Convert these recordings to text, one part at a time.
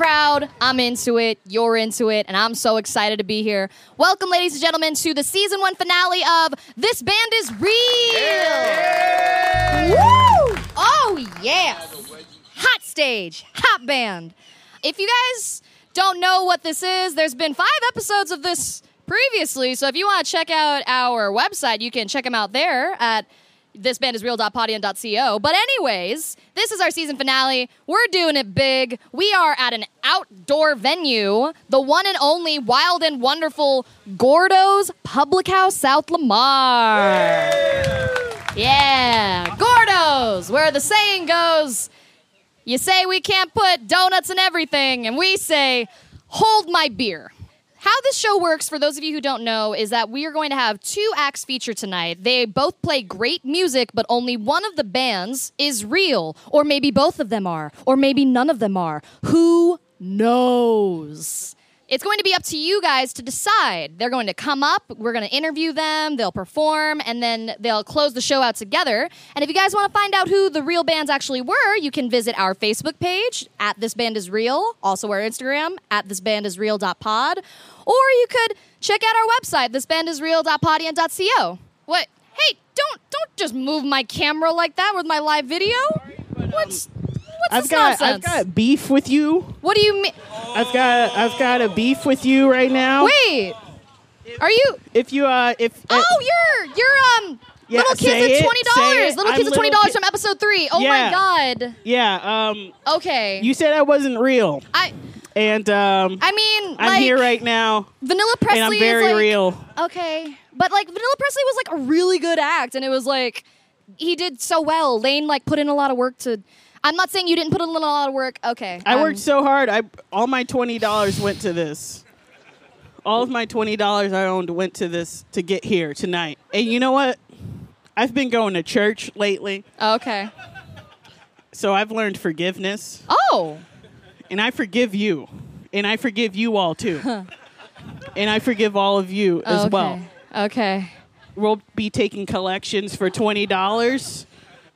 Wow. Wow. Hot crowd. I'm into it. You're into it. And I'm so excited to be here. Welcome, ladies and gentlemen, to the season one finale of This Band is Real. Woo! Oh, yeah. Hot stage. Hot band. If you guys don't know what this is, there's been five episodes of this previously. So if you want to check out our website, you can check them out there at thisbandisreal.podium.co. But anyways, this is our season finale. We're doing it big. We are at an outdoor venue, the one and only wild and wonderful Gordo's Public House, South Lamar. Yeah, Gordo's, where the saying goes, you say we can't put donuts in everything, and we say, hold my beer. How this show works, for those of you who don't know, is that we are going to have two acts featured tonight. They both play great music, but only one of the bands is real. Or maybe both of them are. Or maybe none of them are. Who knows? It's going to be up to you guys to decide. They're going to come up, we're going to interview them, they'll perform, and then they'll close the show out together. And if you guys want to find out who the real bands actually were, you can visit our Facebook page at This Band Is Real, also our Instagram at thisbandisreal.pod, or you could check out our website, thisbandisreal.podium.co. What? Hey, don't don't just move my camera like that with my live video. What's um, what's I've this got nonsense? I've got beef with you. what do you mean? I've got I've got a beef with you right now. Wait, are you? If you uh if uh, Oh, you're you're um Yeah, little kids it, at twenty dollars. Little I'm kids at twenty dollars ki- from episode three. Oh Yeah. my god. yeah um Okay. you said I wasn't real I and um I mean, I'm like here right now Vanilla Presley and I'm very like, real. Okay, but like Vanilla Presley was like a really good act, and it was like he did so well. Lane like put in a lot of work to. I'm not saying you didn't put in a lot of work. Okay, I um, worked so hard. I all my twenty dollars went to this. All of my twenty dollars I owned went to this to get here tonight. And you know what? I've been going to church lately, Okay. so I've learned forgiveness. Oh, And I forgive you. And I forgive you all too. and I forgive all of you as okay. well. Okay. We'll be taking collections for twenty dollars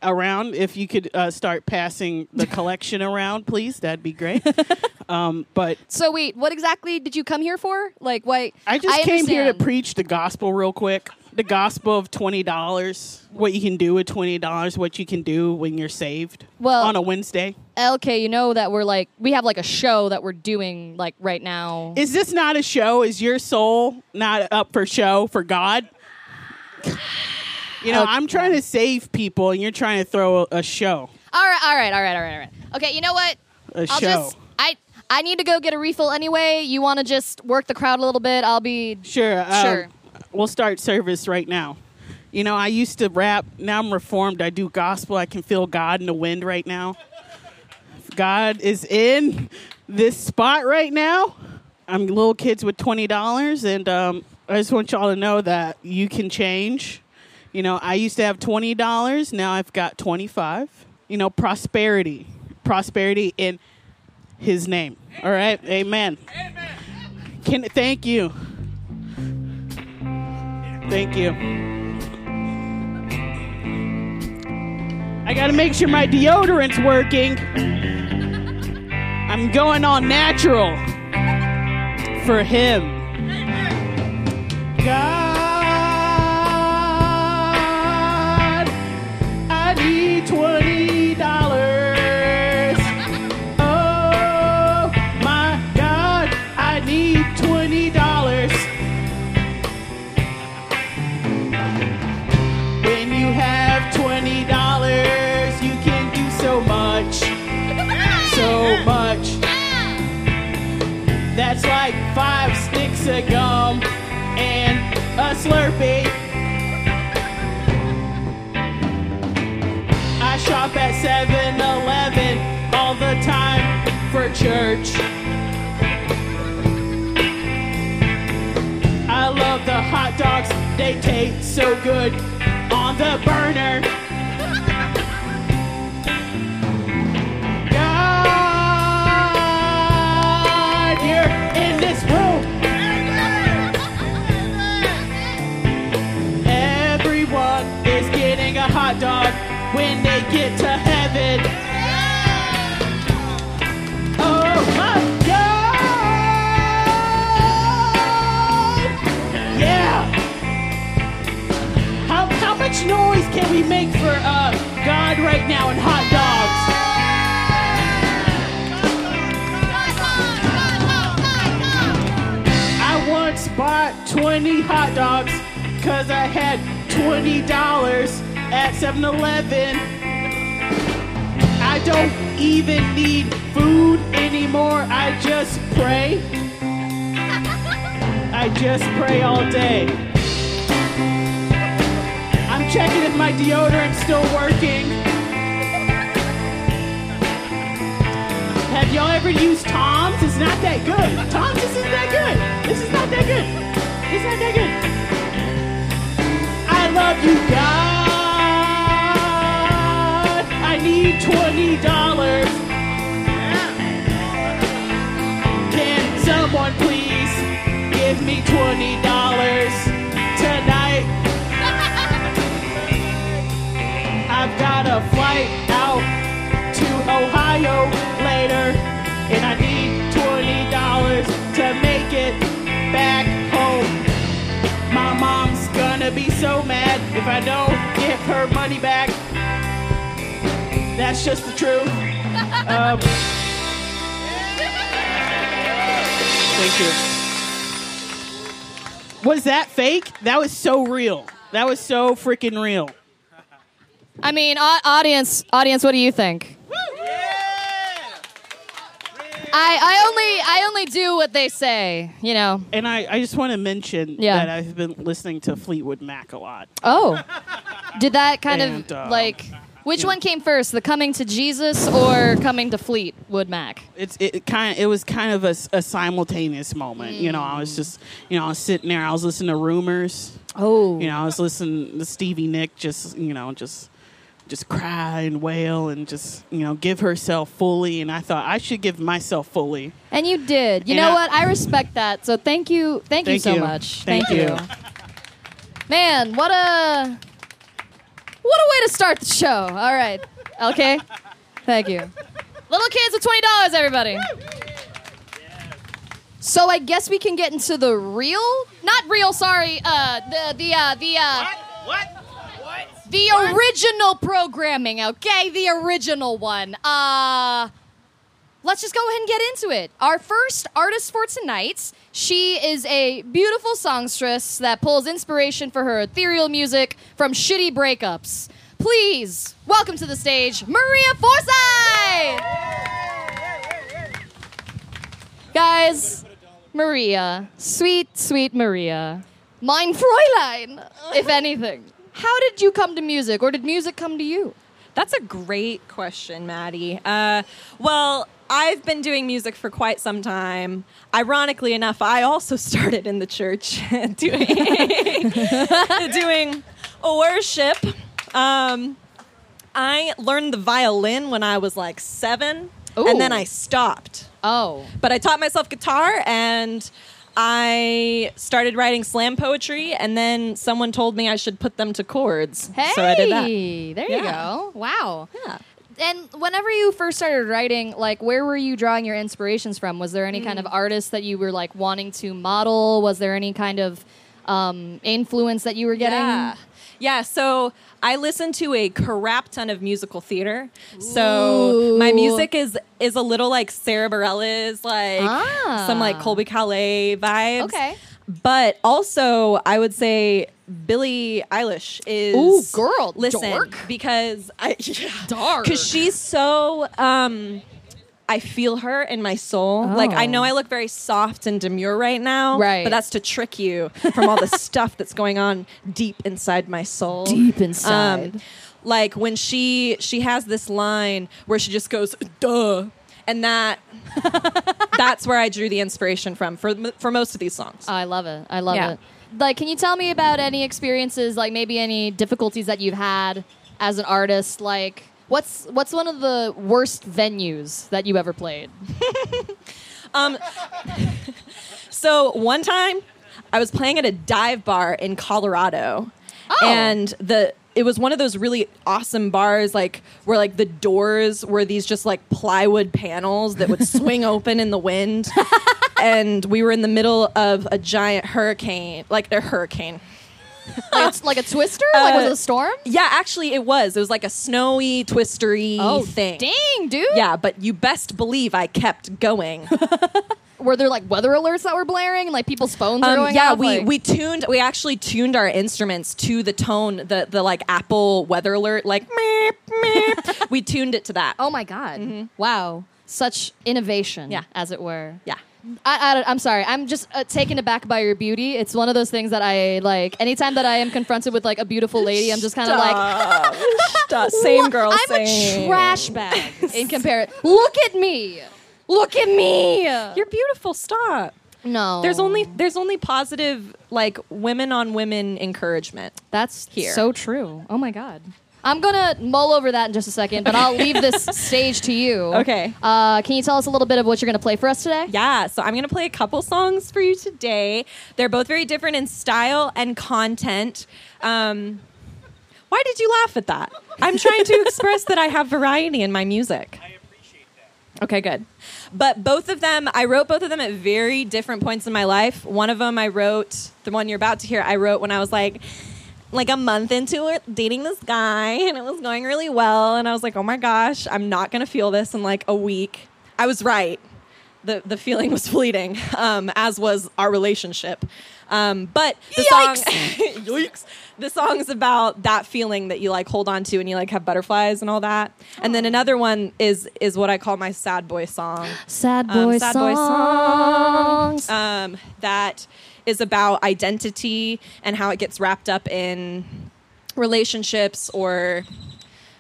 around. If you could uh, start passing the collection around, please, that'd be great. um, but So wait, what exactly did you come here for? Like, what? I just came here to preach the gospel real quick. The gospel of twenty dollars. What you can do with twenty dollars. What you can do when you're saved. Well- on a Wednesday. LK, you know that we're like we have like a show that we're doing like right now. Is this not a show? Is your soul not up for show for God? You know, Okay. I'm trying to save people, and you're trying to throw a, a show. all right, all right, all right, all right, all right. Okay, you know what? A I'll show. just I I need to go get a refill anyway. You want to just work the crowd a little bit? I'll be Sure. um, Sure. We'll start service right now. You know, I used to rap. Now I'm reformed. I do gospel. I can feel God in the wind right now. God is in this spot right now. I'm little kids with twenty dollars, and um, I just want y'all to know that you can change. You know, I used to have twenty dollars. Now I've got twenty five. You know, prosperity, prosperity in His name. All right, Amen. Can thank you. Thank you. I gotta make sure my deodorant's working. I'm going all natural for him. God, That's like five sticks of gum and a Slurpee. Church. I love the hot dogs, they taste so good on the burner. 20 hot dogs because I had $20 at 7 Eleven. I don't even need food anymore. I just pray. I just pray all day. I'm checking if my deodorant's still working. Have y'all ever used Tom's? It's not that good. Tom's isn't that good. This is not that good. Not that good. I love you, God. I need twenty dollars. Can someone please give me twenty dollars tonight? I've got a flight be so mad if I don't give her money back. That's just the truth. Um, thank you. Was that fake? That was so real. That was so freaking real. I mean, audience, audience, what do you think? I, I only I only do what they say, you know. And I, I just want to mention Yeah. that I've been listening to Fleetwood Mac a lot. Oh, did that kind And, of um, like which one came first, the coming to Jesus or coming to Fleetwood Mac? It's it, it kind of it was kind of a, s- a simultaneous moment. You know, I was just you know I was sitting there. I was listening to rumors. Oh, You know, I was listening to Stevie Nick just you know just just cry and wail and just you know give herself fully. And I thought I should give myself fully. and you did. You And know I- what? I respect that. So thank you, thank, you so you. much. Thank you. you. Man, what a what a way to start the show. All right, okay, thank you. Little kids with twenty dollars, everybody. So I guess we can get into the real, not real. Sorry, uh, the the uh, the uh, What? The original programming. Okay, the original one. Uh, let's just go ahead and get into it. Our first artist for tonight. She is a beautiful songstress that pulls inspiration for her ethereal music from shitty breakups. Please welcome to the stage, Maria Forsyth. Guys, Maria, sweet, sweet Maria, mein Fräulein, if anything. How did you come to music, or did music come to you? That's a great question, Maddie. Uh, well, I've been doing music for quite some time. Ironically enough, I also started in the church doing doing worship. Um, I learned the violin when I was like seven, and then I stopped. Oh, But I taught myself guitar and I started writing slam poetry, and then someone told me I should put them to chords. hey, So I did that. there you Yeah. go. Wow. Yeah. And whenever you first started writing, like, where were you drawing your inspirations from? Was there any kind Mm. of artist that you were like wanting to model? Was there any kind of um, influence that you were getting? Yeah. Yeah, so I listen to a crap ton of musical theater. So my music is is a little like Sarah Bareilles, like Ah. some like Colbie Caillat vibes. Okay. But also, I would say Billie Eilish is Ooh, girl, Listen, dark. because I yeah, Dark. because she's so um I feel her in my soul. Like I Oh. know I look very soft and demure right now, Right. But that's to trick you from all the stuff that's going on deep inside my soul. Deep inside. Um, like when she she has this line where she just goes duh, and that that's where I drew the inspiration from for for most of these songs. I love it. I love Yeah. it. Like, can you tell me about any experiences, like maybe any difficulties that you've had as an artist? Like, what's what's one of the worst venues that you ever played? Um, so one time, I was playing at a dive bar in Colorado, Oh. and the it was one of those really awesome bars, like where like the doors were these just like plywood panels that would swing open in the wind, and we were in the middle of a giant hurricane, like a hurricane. Like, it's like a twister? like was it Uh, a storm? Yeah, actually, it was. It was like a snowy, twistery Oh, thing. dang, dude. Yeah, but you best believe I kept going. were there like weather alerts that were blaring and like people's phones were Um, going yeah, off? we, Like- we tuned we actually tuned our instruments to the tone the the like Apple weather alert like meep, meep. we tuned it to that. Oh my god! Wow, such innovation, Yeah. as it were. yeah. I, I, am sorry. I'm just uh, taken aback by your beauty. It's one of those things that I like. Anytime that I am confronted with like a beautiful lady, I'm just kind of like, Stop. same girl. I'm same. a trash bag in comparison. Look at me. Look at me. You're beautiful. Stop. no. There's only there's only positive like women on women encouragement. that's here. So true. Oh my god. I'm gonna mull over that in just a second, but I'll leave this stage to you. Okay. Uh, can you tell us a little bit of what you're gonna play for us today? Yeah, so I'm going to play a couple songs for you today. They're both very different in style and content. Um, why did you laugh at that? I'm trying to express that I have variety in my music. I appreciate that. Okay, good. But both of them, I wrote both of them at very different points in my life. One of them I wrote, the one you're about to hear, I wrote when I was like, like a month into it, dating this guy and it was going really well and I was like, "Oh my gosh, I'm not going to feel this in like a week." I was right. The the feeling was fleeting, um, as was our relationship. Um, but the song Yikes. The song's about that feeling that you like hold on to and you like have butterflies and all that. And then another one is is what I call my sad boy song. Sad Um, boy sad boy songs. Um, that is about identity and how it gets wrapped up in relationships or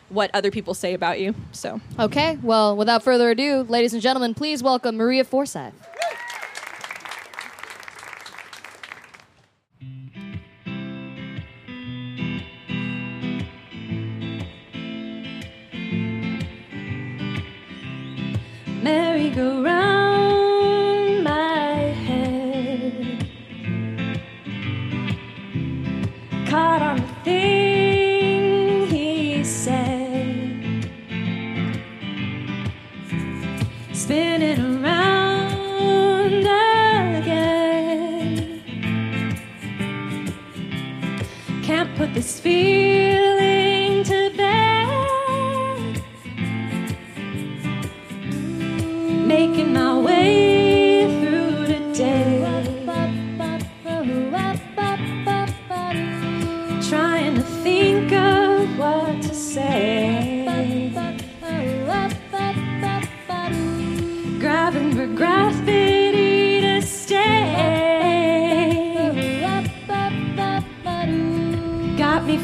what other people say about you. So, Okay, well, without further ado, ladies and gentlemen, please welcome Maria Forsyth. merry-go-round Can't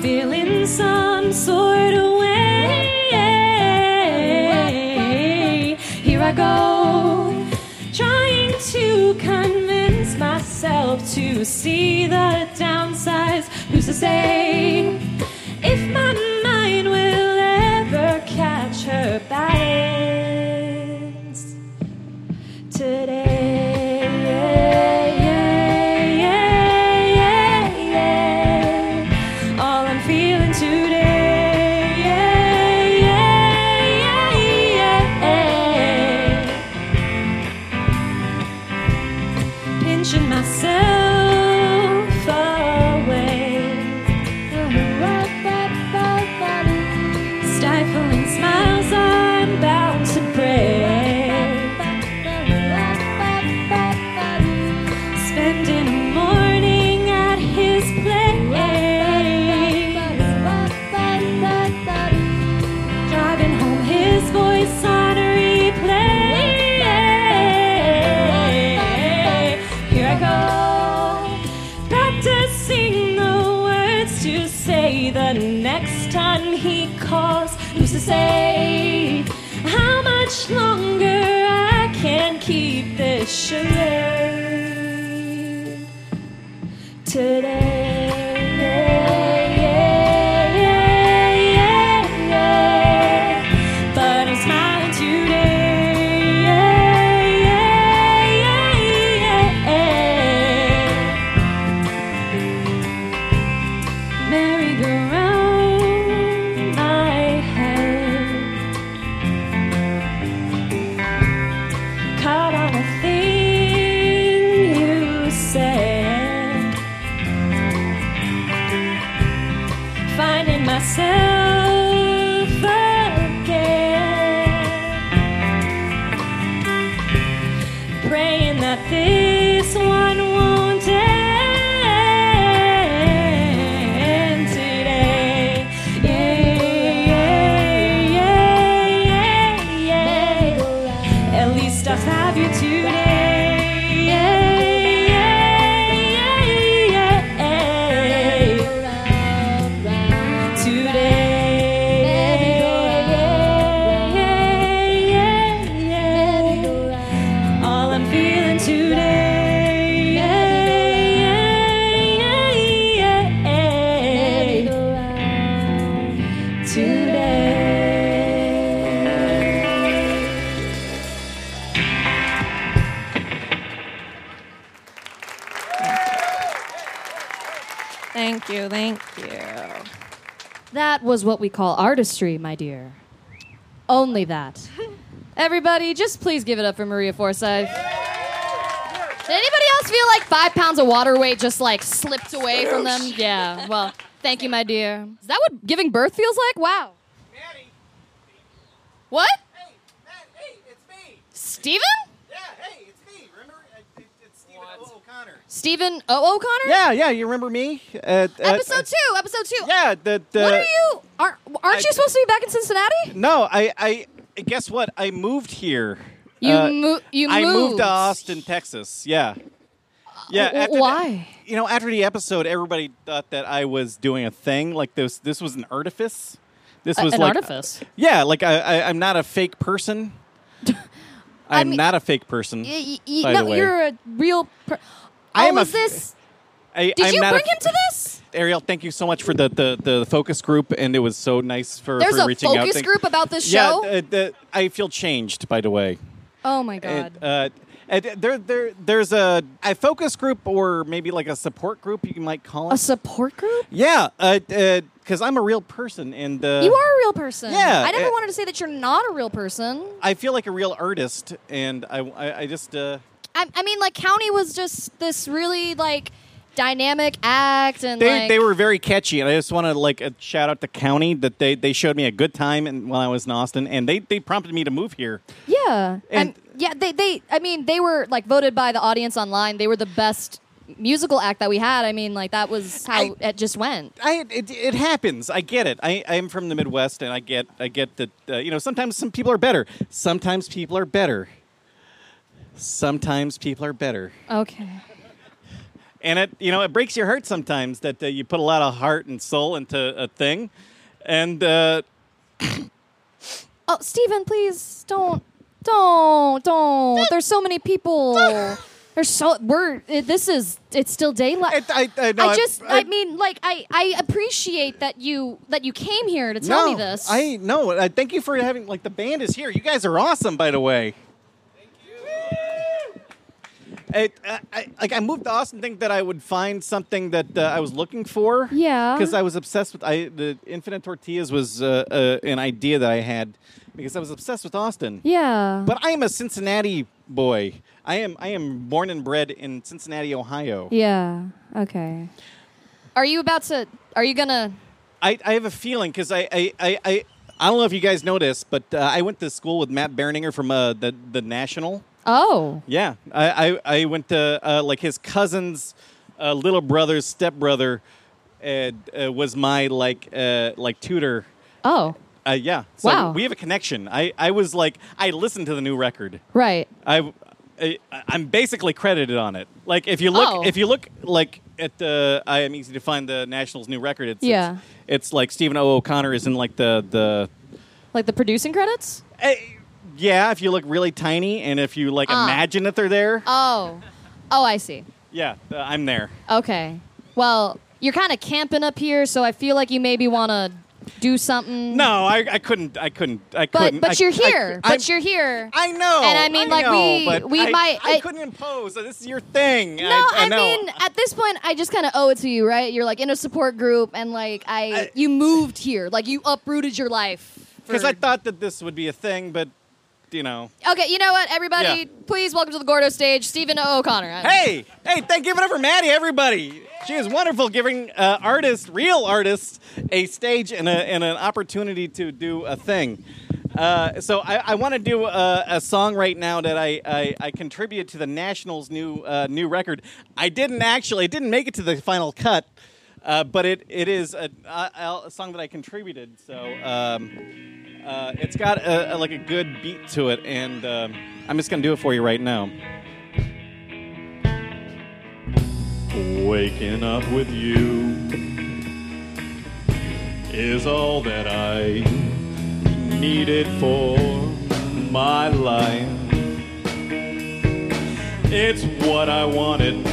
feeling some sort of way. Here I go, trying to convince myself to see the downsides. Who's to say today? That was what we call artistry, my dear. Only that. Everybody, just please give it up for Maria Forsyth. Did anybody else feel like five pounds of water weight just like slipped away from them? Yeah. Well, thank you, my dear. Is that what giving birth feels like? Wow. What? Hey, Matt, hey, it's me. Steven? Yeah, hey, it's me. Remember? It, it's Stephen O. O'Connor. Stephen O. O'Connor? Yeah, yeah, you remember me? Uh, uh, Episode uh, two. Episode two. Yeah, the, the What are you? Aren't, aren't I- you supposed to be back in Cincinnati? No, I, I guess what? I moved here. You Uh, mo- you I moved moved. to Austin, Texas. Yeah. Yeah. W- after the- why? you know, after the episode, everybody thought that I was doing a thing. Like this, this was an artifice. This A- was an like artifice. Yeah, like I, I, I'm not a fake person. I'm mean- not a fake person. Y- y- y- by no, the way. you're a real. Per- I oh, am a was f- this? I, Did I'm you bring a, him to this? Ariel, thank you so much for the, the, the focus group, and it was so nice for, There's for a reaching out. focus Thank- group about this show. uh, the, I feel changed, by the way. oh my god. Uh, there, there, there's a, a focus group, or maybe like a support group, you might call it. a support group? yeah, because I'm a real person, and uh, you are a real person. yeah, I never uh, wanted to say that you're not a real person. I feel like a real artist, and I, I, I just. I, I mean, like County was just this really like dynamic act, and they, like, they were very catchy, and I just want to like uh, shout out to County that they, they showed me a good time and, while I was in Austin, and they, they prompted me to move here. yeah, And- and yeah, they they I mean they were like voted by the audience online. They were the best musical act that we had. I mean, like that was how I- it just went. I it, it happens. I get it. I I'm from the Midwest, and I get I get that. Uh, you know, sometimes some people are better. Sometimes people are better. Sometimes people are better, Okay. and it you know it breaks your heart sometimes that uh, you put a lot of heart and soul into a thing, and uh, Oh, Stephen, please don't, don't, don't. There's so many people. There's so we're. It, this is. It's still daylight. I I, I, no, I just. I, mean, like, I. I appreciate that you that you came here to tell no, me this. I no. Uh, thank you for having like the band is here. You guys are awesome, by the way. I, I, like I moved to Austin, think that I would find something that uh, I was looking for. Yeah. because I was obsessed with I the Infinite Tortillas was uh, uh, an idea that I had because I was obsessed with Austin. Yeah. But I am a Cincinnati boy. I am I am born and bred in Cincinnati, Ohio. yeah. Okay. Are you about to? Are you gonna? I, I have a feeling because I, I, I, I I don't know if you guys know this, but uh, I went to school with Matt Berninger from uh, the the National. Oh. Yeah, I I, I went to uh, like his cousin's uh, little brother's stepbrother, and uh, was my like uh, like tutor. Oh. Uh, yeah, so Wow. we have a connection. I, I was like I listened to the new record. Right. I, I I'm basically credited on it. Like if you look Oh. if you look like at the I am easy to find the Nationals new record. It's Yeah. it's, it's like Stephen O. O'Connor is in like the the Like the producing credits. eh, yeah. If you look really tiny and if you like Ah. imagine that they're there, Oh. Oh, I see. yeah, uh, I'm there. Okay. Well, you're kind of camping up here, so I feel like you maybe want to do something. No, I, I couldn't. I couldn't. I But couldn't. but I- you're I- here. I, but you're here. I know. And I mean, like, know, we- but we I, might- I, I- couldn't impose. This is your thing. no, I, I, know. mean, at this point, I just kind of owe it to you, right? You're like in a support group, and like I, I- you moved here, like you uprooted your life. because for- I thought that this would be a thing, but you know. Okay, you know what, everybody, Yeah. please welcome to the Gordo stage, Stephen O'Connor. Hey, hey, thank give it up for Maddie, everybody. She is wonderful, giving uh, artists, real artists, a stage and, a, and an opportunity to do a thing. Uh, so I, I want to do a, a song right now that I, I, I contribute to the Nationals' new uh, new record. I didn't actually, it didn't make it to the final cut, uh, but it, it is a, a, a song that I contributed. So um, uh, it's got a, a, like a good beat to it, and um, I'm just gonna do it for you right now. Waking up with you is all that I needed for my life. It's what I wanted.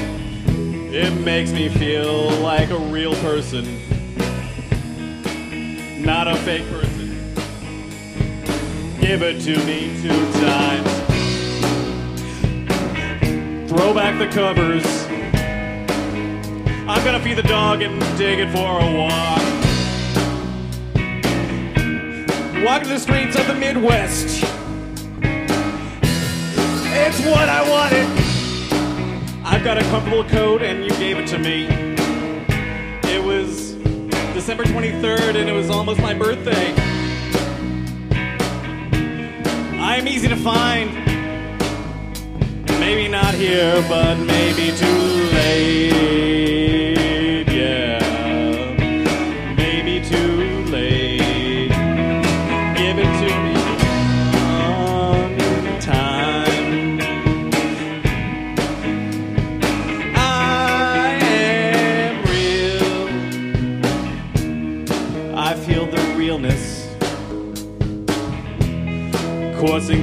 It makes me feel like a real person, not a fake person. Give it to me two times. Throw back the covers. I'm gonna feed the dog and take it for a walk. Walking the streets of the Midwest. It's what I wanted. I've got a comfortable coat and you gave it to me. It was December 23rd and it was almost my birthday. I'm easy to find. Maybe not here, but maybe too late.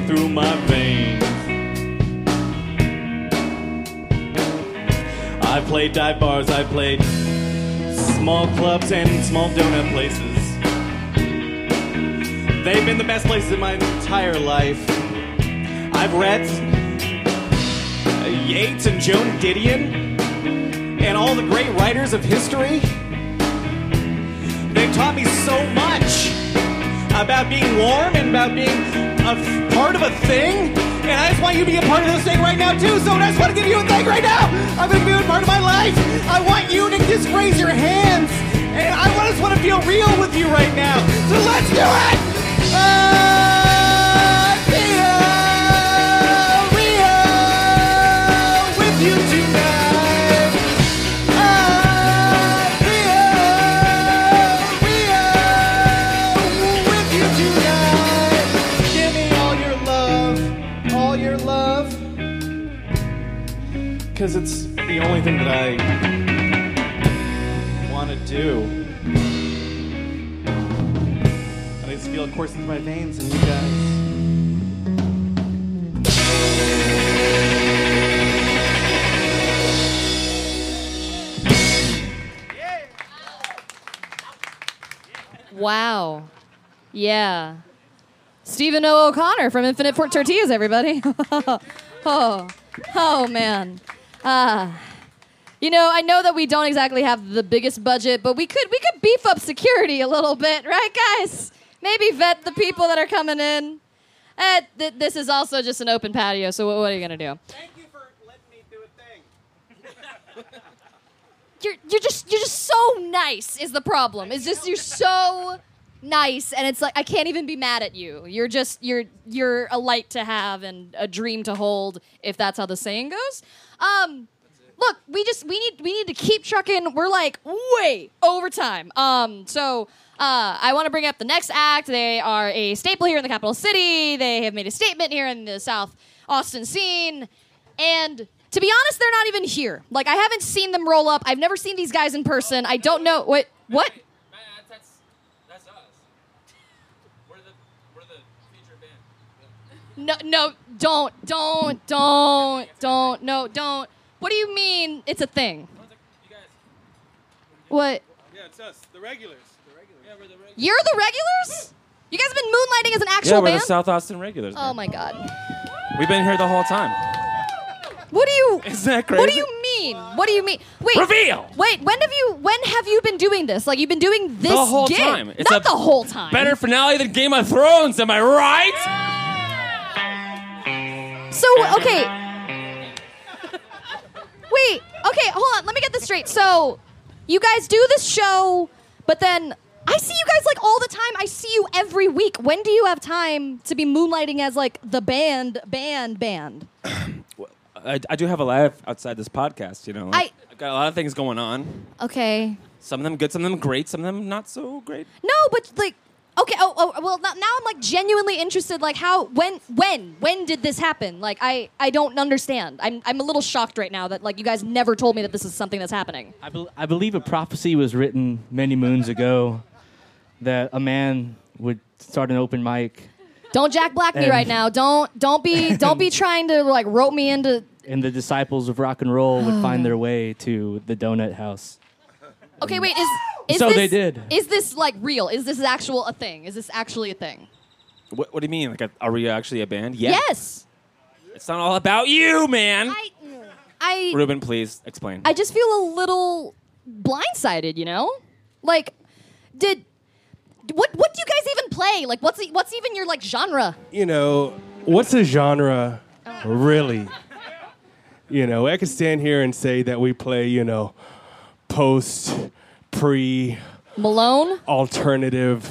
Through my veins. I played dive bars, I played small clubs and small donut places. They've been the best places in my entire life. I've read Yeats and Joan Didion and all the great writers of history. They've taught me so much about being warm and about being a part of a thing. And I just want you to be a part of this thing right now, too. So I just want to give you a thing right now. I'm going to be a part of my life. I want you to just raise your hands. And I just want to feel real with you right now. So let's do it. The thing that I want to do. And I just feel it coursing through my veins and you guys. Wow. Yeah. Stephen O. O'Connor from Infinite Pork Tortillas, everybody. oh, oh man. Uh, you know, I know that we don't exactly have the biggest budget, but we could we could beef up security a little bit, right, guys? Maybe vet the people that are coming in. Eh, th- this is also just an open patio, so what, what are you gonna do? Thank you for letting me do a thing. you're you're just you're just so nice is the problem. It's just you're so nice and it's like I can't even be mad at you. You're just you're you're a light to have and a dream to hold if that's how the saying goes. Um look, we just we need we need to keep trucking. We're like way over time. Um so uh, I want to bring up the next act. They are a staple here in the capital city. They have made a statement here in the South Austin scene. And to be honest, they're not even here. Like I haven't seen them roll up. I've never seen these guys in person. I don't know what what. Man, that's that's us. We're the we're the band. No, no, don't, don't, don't, don't, no, don't. What do you mean? It's a thing. You guys. What? Yeah, it's us, the regulars. The regulars. Yeah, we're the regulars. You're the regulars? You guys have been moonlighting as an actual Yeah, we're band? the South Austin regulars. oh man. my god. We've been here the whole time. What do you? Isn't that crazy? What do you mean? What do you mean? Wait. Reveal! Wait. When have you? When have you been doing this? Like you've been doing this The whole gig. time. It's Not a the whole time. Better finale than Game of Thrones, am I right? So okay. Wait. Okay. Hold on. Let me get this straight. So, you guys do this show, but then I see you guys like all the time. I see you every week. When do you have time to be moonlighting as like the band, band, band? I, I do have a life outside this podcast, you know. I- I've got a lot of things going on. Okay. Some of them good, some of them great, some of them not so great. No, but like, Okay. Oh, oh well. Now, I'm like genuinely interested. Like, how? When? When? When did this happen? Like, I I don't understand. I'm I'm a little shocked right now that like you guys never told me that this is something that's happening. I, bel I believe a prophecy was written many moons ago that a man would start an open mic Don't Jack Black me right now. Don't don't be don't be trying to like rope me into. and the disciples of rock and roll would find their way to the donut house. Okay, wait. Is is So this, they did. Is this like real? Is this actual a thing? Is this actually a thing? What, what do you mean? Like, are we actually a band? Yeah. Yes. It's not all about you, man. I I Ruben, please explain. I just feel a little blindsided, you know? Like, did what what do you guys even play? Like, what's what's even your like genre? you know, what's a genre oh. really? You know, I could stand here and say that we play, you know, post, pre, Malone, alternative,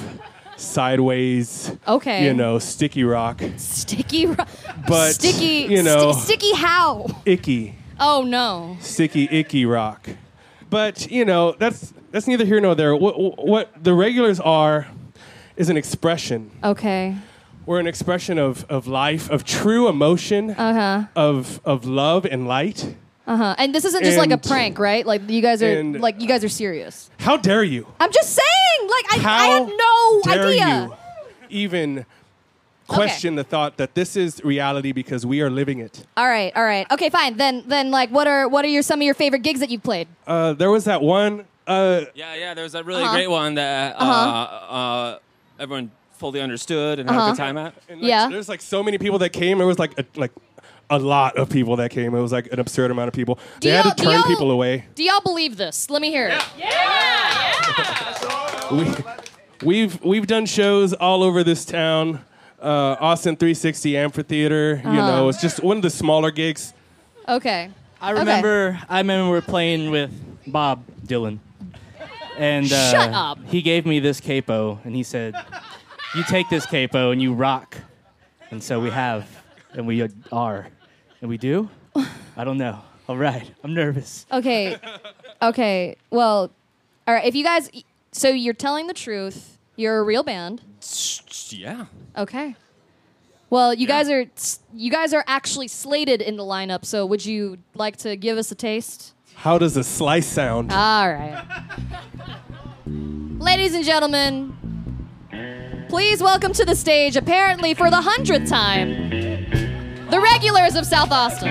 sideways, Okay. you know, sticky rock, sticky, ro- But, sticky, you know- sti- sticky. How? icky, Oh no. sticky, icky rock. But, you know, that's that's neither here nor there. What, what the regulars are is an expression. Okay. We're an expression of, of life, of true emotion, Uh-huh. of of love and light. Uh huh. And this isn't just like a And- prank, right? Like you guys are and- like you guys are serious. How dare you? I'm just saying. Like I, I How had no dare idea. you even question the thought that this is reality because we are living it? All right, all right. Okay, fine. Then then like what are what are your some of your favorite gigs that you've played? Uh, there was that one. Uh, yeah, yeah. There was a really Uh-huh. great one that uh, Uh-huh. uh, everyone fully understood and had a Uh-huh. good time at. and, like, Yeah. There's like so many people that came. It was like a, like a lot of people that came. It was like an absurd amount of people. Do they had to turn people away. Do y'all believe this? Let me hear it. We, we've we've done shows all over this town. Uh, Austin 360 Amphitheater. You Uh-huh. know, it's just one of the smaller gigs. Okay. I remember. I remember we were playing with Bob Dylan, and uh, Shut up. He gave me this capo, and he said, "You take this capo and you rock." And so we have, and we are, and we do. I don't know. All right, I'm nervous. Okay. Okay. Well, all right. If you guys, so you're telling the truth. You're a real band. Yeah. Okay. Well, you guys are you guys are actually slated in the lineup. So would you like to give us a taste? How does a slice sound? All right. Ladies and gentlemen, please welcome to the stage, apparently for the hundredth time, the regulars of South Austin.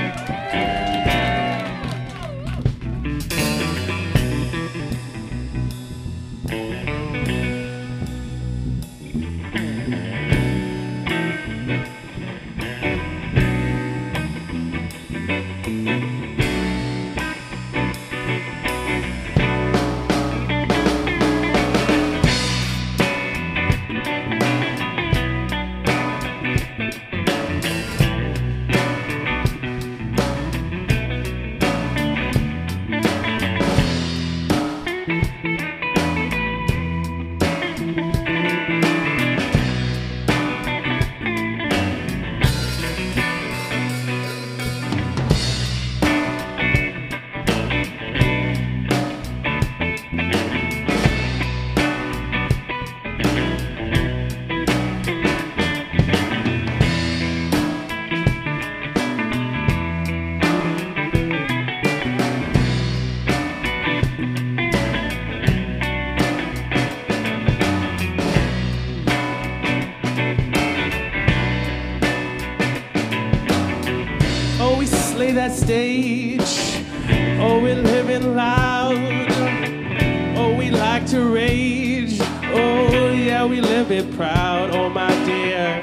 That stage. Oh, we're living loud. Oh, we like to rage. Oh, yeah, we live it proud. Oh, my dear.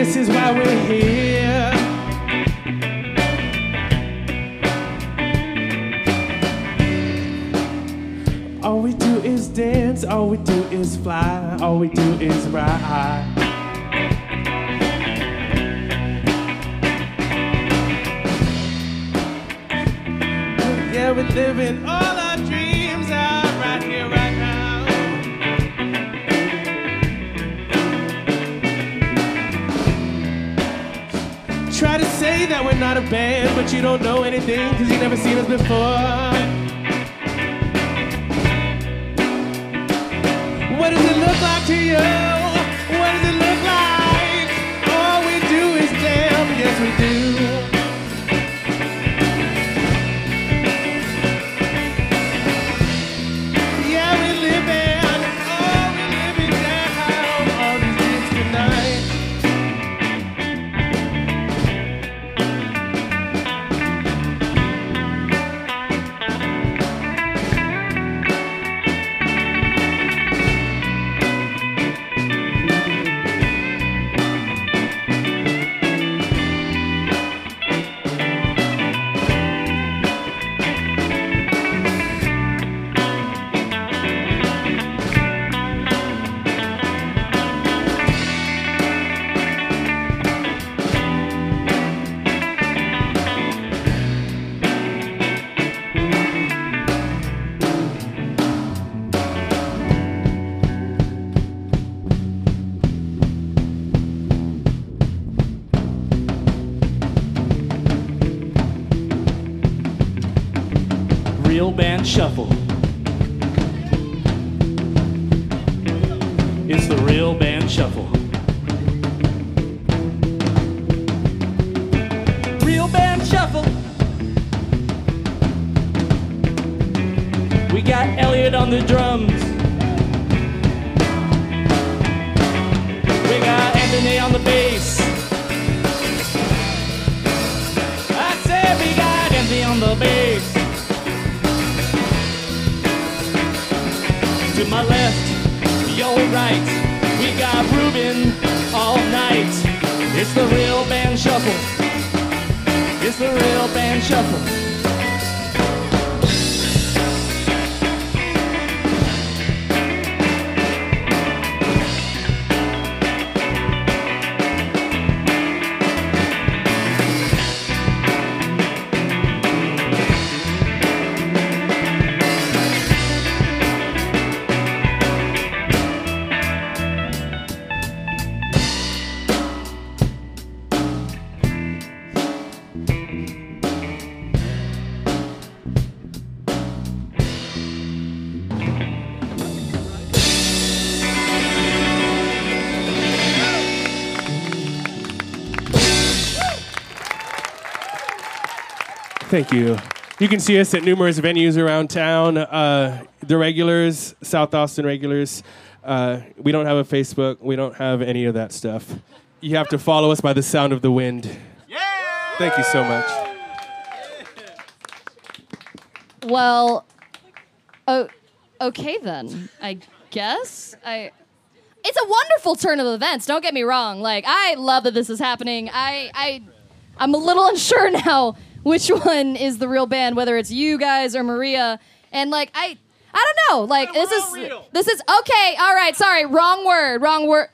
This is why we're here. All we do is dance, all we do is fly, all we do is ride. living all our dreams out right here, right now. Try to say that we're not a band, but you don't know anything because you've never seen us before. What does it look like to you? What does it look like? All we do is jam, yes we do. Thank you. You can see us at numerous venues around town. Uh, the regulars, South Austin regulars. Uh, we don't have a Facebook. We don't have any of that stuff. You have to follow us by the sound of the wind. Yeah! Thank you so much. Well, oh, okay then. I guess I. It's a wonderful turn of events. Don't get me wrong. Like I love that this is happening. I I I'm a little unsure now which one is the real band, whether it's you guys or Maria. And like I I don't know. Like this is this is okay. All right. Sorry. Wrong word. Wrong word.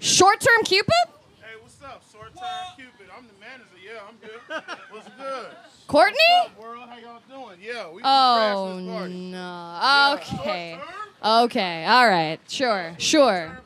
Short term Cupid. Hey, what's up? Short time Cupid. I'm the manager. Yeah, I'm good. What's good? Courtney. What's up, world? How y'all doing? Yeah, we Oh crashed this party. no. Okay. Okay. All right. Sure. Sure.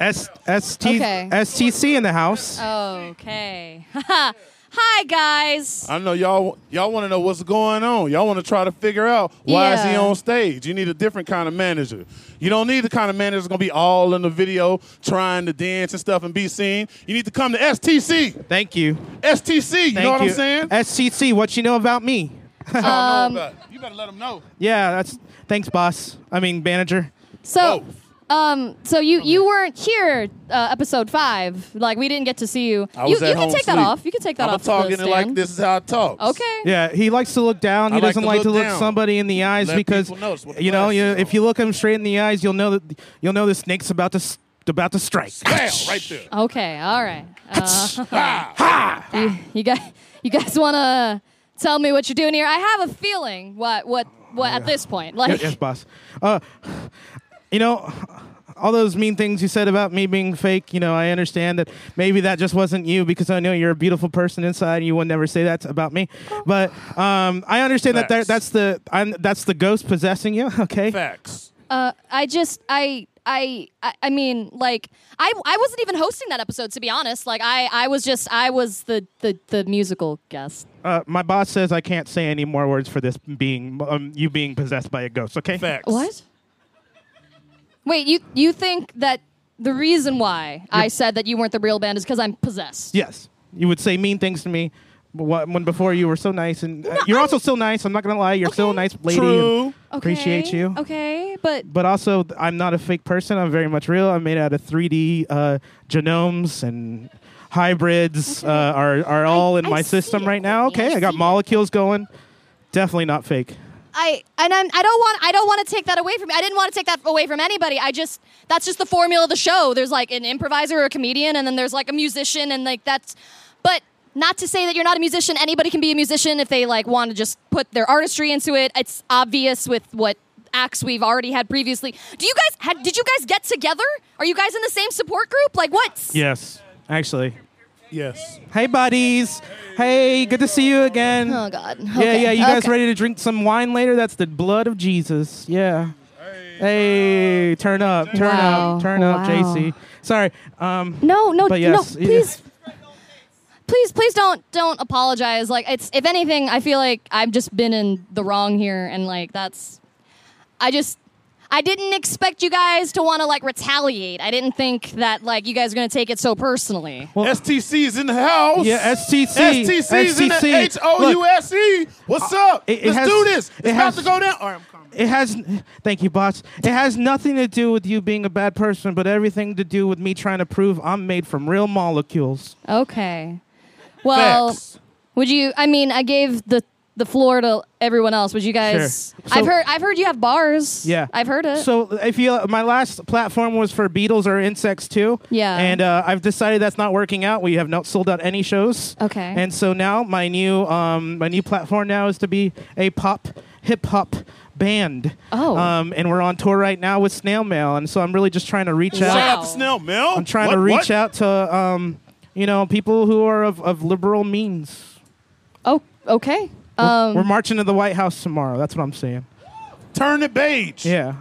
S S T Okay. STC in the house. Okay. Hi guys. I know y'all y'all want to know what's going on. Y'all want to try to figure out why is he on stage. You need a different kind of manager. You don't need the kind of manager that's gonna be all in the video trying to dance and stuff and be seen. You need to come to STC. Thank you. STC. You Thank know what you. I'm saying? STC, what you know about me? I don't know Um, about. You better let them know. Yeah, that's thanks, boss. I mean, manager. So, um, so you you weren't here uh, episode five. Like we didn't get to see you. I you was you at can home take that sleep. off. You can take that I'm off. talking the it like stand. this is how it talks. Okay. Yeah, he likes to look down. He I like doesn't to like look to look down. somebody in the eyes Let because people notice what the you know, you, glasses if you look him straight in the eyes, you'll know that you'll know the snake's about to s- about to strike. Bam, right there. Okay. All right. Uh, you, you guys, you guys want to tell me what you're doing here? I have a feeling what what what at this point. Like, yes, boss. Uh, you know, all those mean things you said about me being fake. You know, I understand that maybe that just wasn't you because I know you're a beautiful person inside. and You would never say that about me. But um, I understand that there, that's the I'm, that's the ghost possessing you. Okay. Facts. uh, I just I. I, I I mean like I I wasn't even hosting that episode to be honest like I I was just I was the the, the musical guest Uh, my boss says I can't say any more words for this being um, you being possessed by a ghost. Okay. Facts. what Wait, you you think that the reason why I said that you weren't the real band is because I'm possessed? Yes, you would say mean things to me. but wh- When before you were so nice, and uh, you're also still nice. I'm not gonna lie, you're still a nice lady. True. And appreciate you. Okay, but But also, th- I'm not a fake person. I'm very much real. I'm made out of 3D uh, genomes and hybrids uh, are are all in I my see system it. right now. Yeah, Okay, I I got see it. molecules going. Definitely not fake. I and I'm, I don't want I don't want to take that away from me. I didn't want to take that away from anybody. I just that's just the formula of the show. There's like an improviser or a comedian, and then there's like a musician, and like that's. But not to say that you're not a musician. Anybody can be a musician if they like want to just put their artistry into it. It's obvious with what acts we've already had previously. Do you guys had? Did you guys get together? Are you guys in the same support group? Like what? Yes, actually. Yes. Hey, buddies. Hey, good to see you again. Oh God. Yeah, Okay, yeah. You guys okay. ready to drink some wine later? That's the blood of Jesus. Yeah. Hey, turn up, turn Wow, up, turn up, wow. JC. Sorry. Um, No, no, But yes, no. yeah. Please, please, please don't don't apologize. Like it's if anything, I feel like I've just been in the wrong here, and like that's. I just. I didn't expect you guys to want to like retaliate. I didn't think that like you guys are gonna take it so personally. Well, STC's in the house. Yeah, STC. STC's in the STC. H O U S E. What's uh, up? it- it Let's has- do this. it It's about has- to go down. All right, I'm coming. It has, thank you, boss. It has nothing to do with you being a bad person, but everything to do with me trying to prove I'm made from real molecules. Okay. Well, Facts. would you? I mean, I gave the the floor to everyone else. Would you guys? Sure. So- I've heard. I've heard you have bars. Yeah, I've heard it. So if you, my last platform was for Beatles or insects too. Yeah. and uh, I've decided that's not working out. We have not sold out any shows. Okay. and so now my new, um, my new platform now is to be a pop hip hop band. Oh. um, and we're on tour right now with Snail Mail, and so I'm really just trying to reach Wow. out. Shout out to Snail Mail. I'm trying What, to reach what? out to, um, you know, people who are of, of liberal means. oh, okay. We're- Um, we're marching to the White House tomorrow. That's what I'm saying. Turn the beige. Yeah.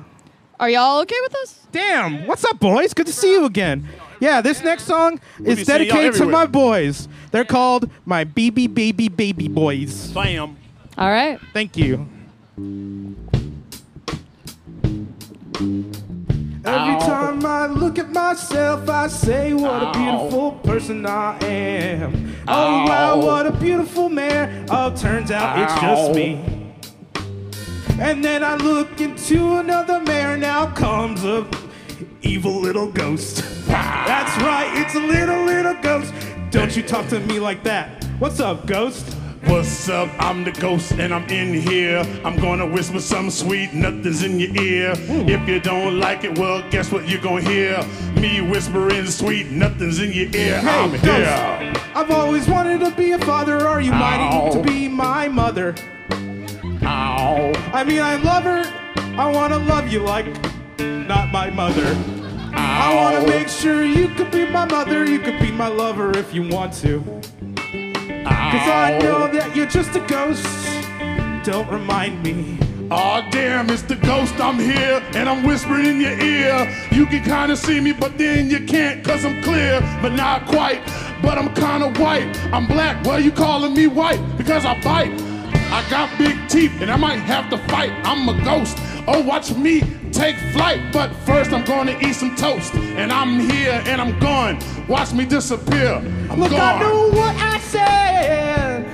are y'all okay with this? Damn, what's up, boys? Good to see you again. Yeah, this next song is dedicated to my boys. They're called my BB Baby Baby Boys. Bam. All right. Thank you. Every time I look at myself, I say, What a beautiful person I am. Oh, wow, what a beautiful man. Oh, turns out it's just me. And then I look into another mirror, now comes a evil little ghost. That's right, it's a little, little ghost. Don't you talk to me like that. What's up, ghost? What's up? I'm the ghost and I'm in here. I'm gonna whisper something sweet, nothing's in your ear. If you don't like it, well, guess what you're gonna hear? Me whispering sweet, nothing's in your ear. I'm ghost. here. I've always wanted to be a father. Are you mighty to be my mother? Ow. I mean, I love her. I want to love you like not my mother. I want to make sure you could be my mother. You could be my lover if you want to. Cause I know that you're just a ghost. Don't remind me. Aw, damn, it's the ghost. I'm here and I'm whispering in your ear. You can kinda see me, but then you can't, cause I'm clear, but not quite. But I'm kinda white. I'm black. Well, you calling me white because I bite. I got big teeth and I might have to fight. I'm a ghost. Oh, watch me take flight. But first, I'm gonna eat some toast. And I'm here and I'm gone. Watch me disappear. I'm Look, gone. I knew what I said.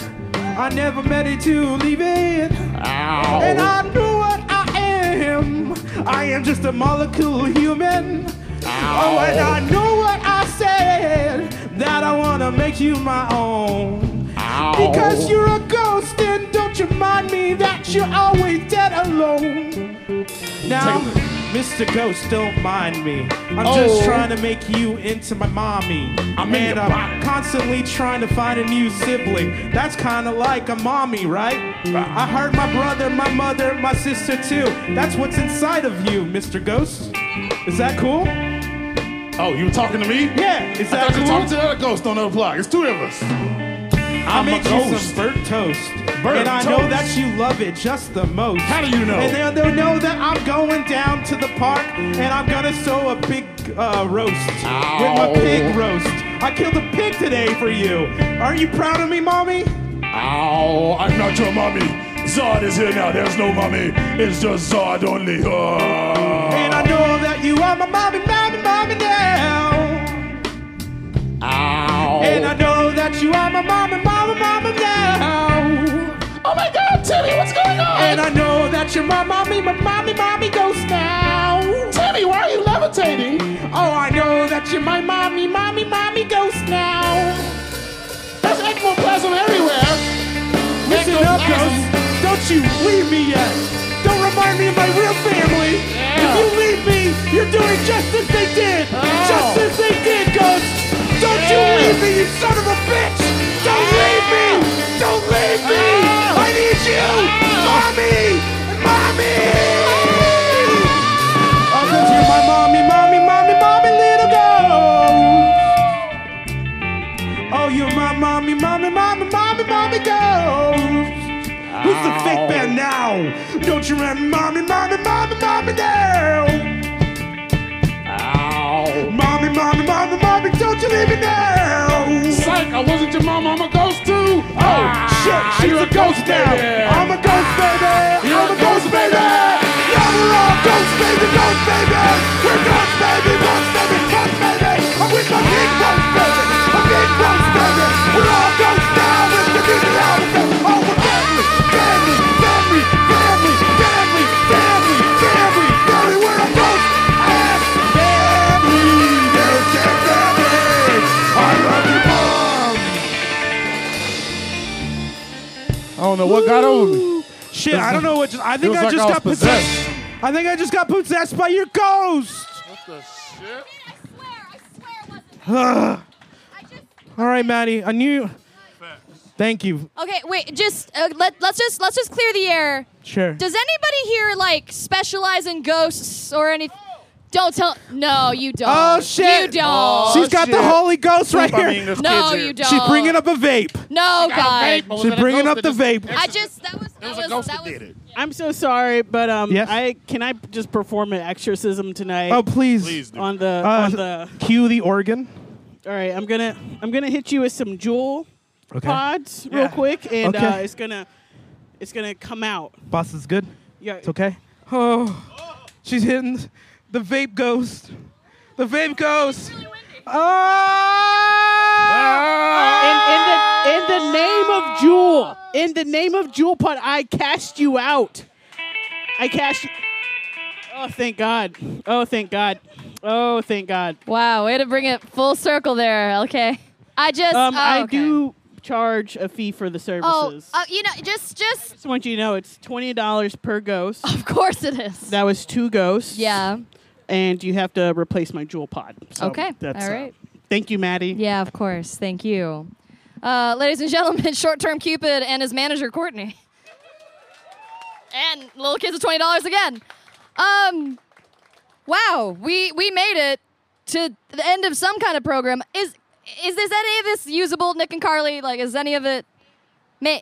I never meant it to leave it. Ow. And I know what I am. I am just a molecule human. Oh, and I know what I said. That I wanna make you my own. Because you're a ghost, don't you mind me that you're always dead alone. Now, Mr. Ghost, don't mind me. I'm Oh. just trying to make you into my mommy. I'm and I'm body. constantly trying to find a new sibling. That's kind of like a mommy, right? I heard my brother, my mother, my sister too. That's what's inside of you, Mr. Ghost. Is that cool? Oh, you were talking to me? Yeah, is I that thought you were cool? talking to the other ghost on the other block. It's two of us. I'll I'm make a you ghost. some burnt toast. Burnt and I know that you love it just the most. How do you know? And they'll, they'll know that I'm going down to the park and I'm gonna sew a big uh, roast with my pig roast. I killed a pig today for you. Aren't you proud of me, mommy? Ow, I'm not your mommy. Zod is here now. There's no mommy. It's just Zod only. Oh. And I know that you are my mommy, mommy, mommy now. And I know that you are my mommy, mommy And I know that you're my mommy, my mommy, mommy ghost now. Timmy, why are you levitating? Oh, I know that you're my mommy, mommy, mommy ghost now. There's ectoplasm everywhere. Listen up, ghost. Don't you leave me yet. Don't remind me of my real family. If you leave me, you're doing just as they did. Oh. Just as they did, ghost. Don't you leave me, you son mommy, ghost. Who's the fake band now? Don't you remember mommy, mommy, mommy, mommy now? Mommy, mommy, mommy, mommy, don't you leave me now? Psych, I wasn't your mom, I'm a ghost too. Oh, ah, shit, she's you're a ghost now. I'm a ghost baby. I'm a ghost baby. Yeah, we're all ghost baby, ghost baby. We're ghost baby, ghost baby, ghost baby. Don't know what got over me. Shit, I don't know what. Just, I think Feels I like just I was got possessed. I think I just got possessed by your ghost. What the shit? Ugh. All right, Maddie. I knew. Thank you. Okay, wait. Just uh, let let's just let's just clear the air. Sure. Does anybody here like specialize in ghosts or any? Don't tell. No, you don't. Oh shit! You don't. She's got the Holy Ghost right Poop on me, here. English No, kids here. you don't. She's bringing up a vape. No, God. Vape, She's bringing up the just- vape. I just that was that was was a ghost that that was. did it. I'm so sorry, but um, Yes? I can I just perform an exorcism tonight Oh please. Please do. on the Uh, on the. Cue the organ. All right, I'm gonna I'm gonna hit you with some Juul Okay. pods real Yeah. quick, and Okay. uh, it's gonna it's gonna come out. Boss is good. Yeah, It's okay. Oh, she's hitting the vape ghost. The vape ghost. Ah! In, in the in the name of Juul, in the name of Juul Pod, I cast you out. I cast you. Oh, thank God. Oh, thank God. Oh, thank God. Wow, way to bring it full circle there. Okay. I just. Um, oh, I okay. do charge a fee for the Oh, services. uh, you know, just just. just want you to know it's twenty dollars per ghost. Of course it is. That was two ghosts. Yeah. And you have to replace my Juul pod. So Okay, That's, all uh, thank you, Maddie. Yeah, of course. Thank you. Uh, ladies and gentlemen, short term Cupid and his manager, Courtney. And little kids of $20 again. Um, wow, we, we made it to the end of some kind of program. Is is this any of this usable, Nick and Carly? Like, is any of it? Ma-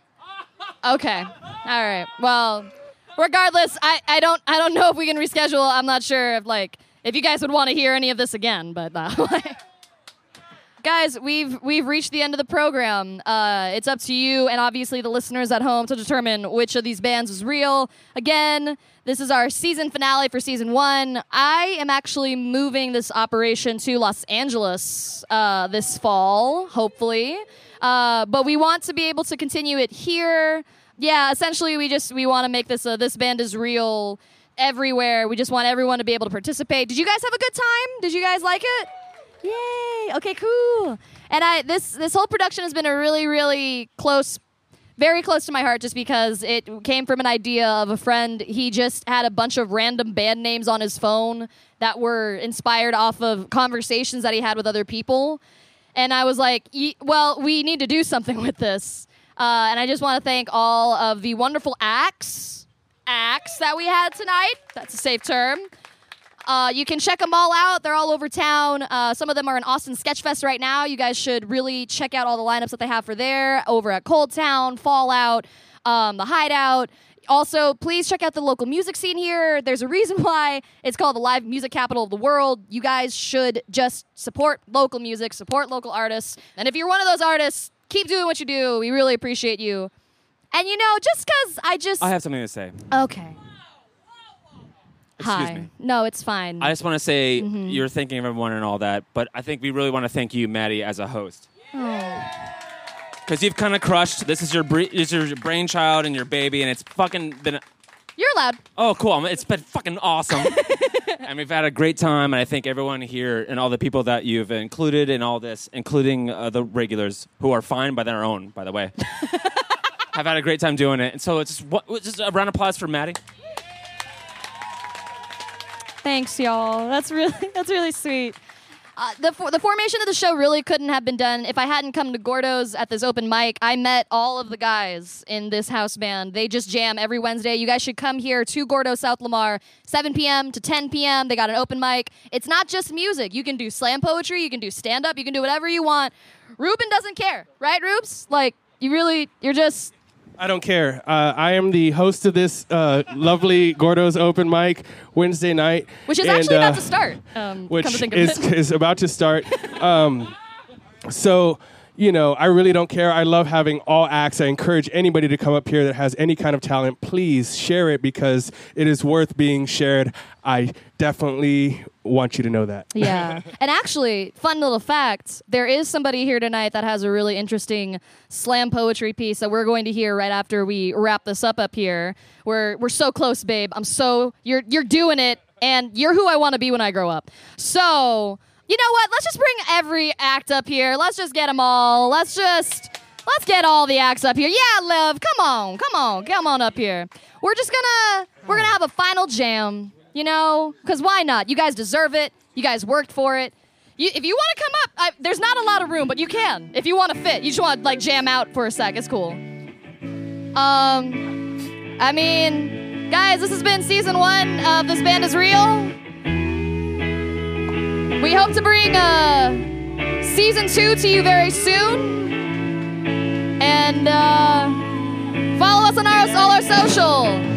okay. All right. Well, regardless, I, I don't I don't know if we can reschedule. I'm not sure if like if you guys would want to hear any of this again, but uh, guys, we've we've reached the end of the program. Uh, it's up to you and obviously the listeners at home to determine which of these bands is real. Again, this is our season finale for season one. I am actually moving this operation to Los Angeles uh, this fall, hopefully. Uh, but we want to be able to continue it here. Yeah, essentially, we just we want to make this a, this band is real everywhere. We just want everyone to be able to participate. Did you guys have a good time? Did you guys like it? Yay! Okay, cool. And I this this whole production has been a really really close very close to my heart just because it came from an idea of a friend. He just had a bunch of random band names on his phone that were inspired off of conversations that he had with other people. And I was like, "Ye- well, we need to do something with this. Uh, and I just want to thank all of the wonderful acts, acts that we had tonight. That's a safe term. Uh, you can check them all out. They're all over town. Uh, some of them are in Austin Sketchfest right now. You guys should really check out all the lineups that they have for there over at ColdTowne, Fallout, um, The Hideout. Also, please check out the local music scene here. There's a reason why it's called the live music capital of the world. You guys should just support local music, support local artists. And if you're one of those artists, keep doing what you do. We really appreciate you. And you know, just because I just. I have something to say. Okay. Excuse Hi. me. No, it's fine. I just want to say Mhm. you're thanking everyone and all that, but I think we really want to thank you, Maddie, as a host. Oh. Because you've kind of crushed. This is your bre- this is your brainchild and your baby, and it's fucking been. You're allowed. Oh, cool! It's been fucking awesome, and we've had a great time. And I think everyone here and all the people that you've included in all this, including uh, the regulars who are fine by their own, by the way, have had a great time doing it. And so it's just, what, just a round of applause for Maddie. Thanks, y'all. That's really that's really sweet. Uh, the for- the formation of the show really couldn't have been done if I hadn't come to Gordough's at this open mic. I met all of the guys in this house band. They just jam every Wednesday. You guys should come here to Gordo South Lamar, 7 p.m. to 10 p.m. They got an open mic. It's not just music. You can do slam poetry. You can do stand up. You can do whatever you want. Ruben doesn't care, right, Rubes? Like you really, you're just I don't care. Uh, I am the host of this uh, lovely Gordough's open mic Wednesday night, which is and, actually uh, about to start. Um, which come to think of is it. is about to start. Um, so. You know, I really don't care. I love having all acts. I encourage anybody to come up here that has any kind of talent. Please share it because it is worth being shared. I definitely want you to know that. Yeah. and actually, fun little fact there is somebody here tonight that has a really interesting slam poetry piece that we're going to hear right after we wrap this up up here. We're, we're so close, babe. I'm so, you're, you're doing it, and you're who I want to be when I grow up. So, you know what? Let's just bring every act up here. Let's just get them all. Let's just. Let's get all the acts up here. Yeah, Liv, come on, come on, come on up here. We're just gonna we're gonna have a final jam, you know, because why not? You guys deserve it. You guys worked for it. You, if you want to come up, I, there's not a lot of room, but you can if you want to fit. You just want to like jam out for a sec. It's cool. Um, I mean, guys, this has been season one of This Band Is Real. We hope to bring uh, season two to you very soon. And uh, follow us on our, all our social.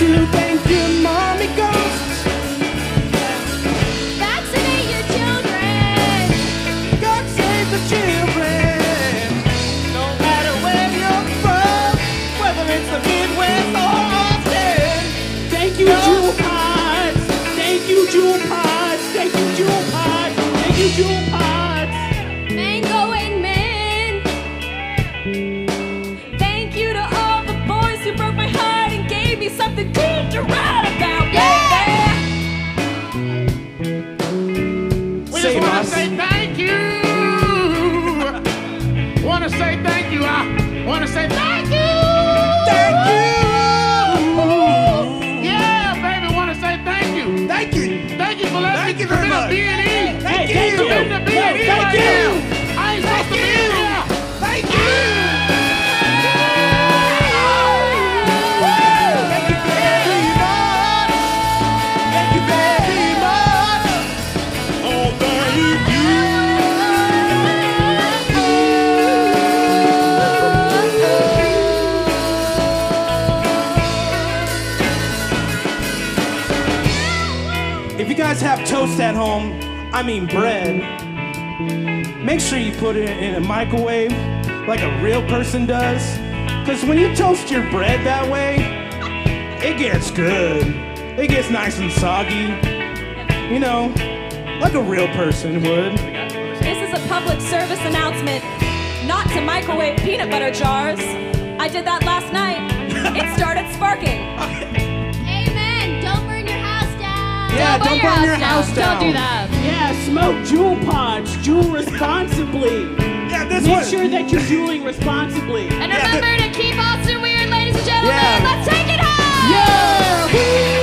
To thank your mommy ghost. Say thank I mean bread, make sure you put it in a microwave like a real person does. Because when you toast your bread that way, it gets good. It gets nice and soggy. You know, like a real person would. This is a public service announcement not to microwave peanut butter jars. I did that last night. It started sparking. Amen. Don't burn your house down. Yeah, don't, don't burn your house down. Don't do that. Yeah, smoke Juul pods. Juul responsibly. Yeah, this Make one. sure that you're juuling responsibly. And remember to keep Austin weird, ladies and gentlemen. Yeah. Let's take it home. Every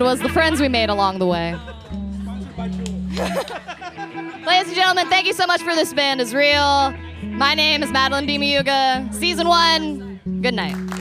Was the friends we made along the way. Ladies and gentlemen, thank you so much for this band is real. My name is Madeline D. Miuga. Season one. Good night.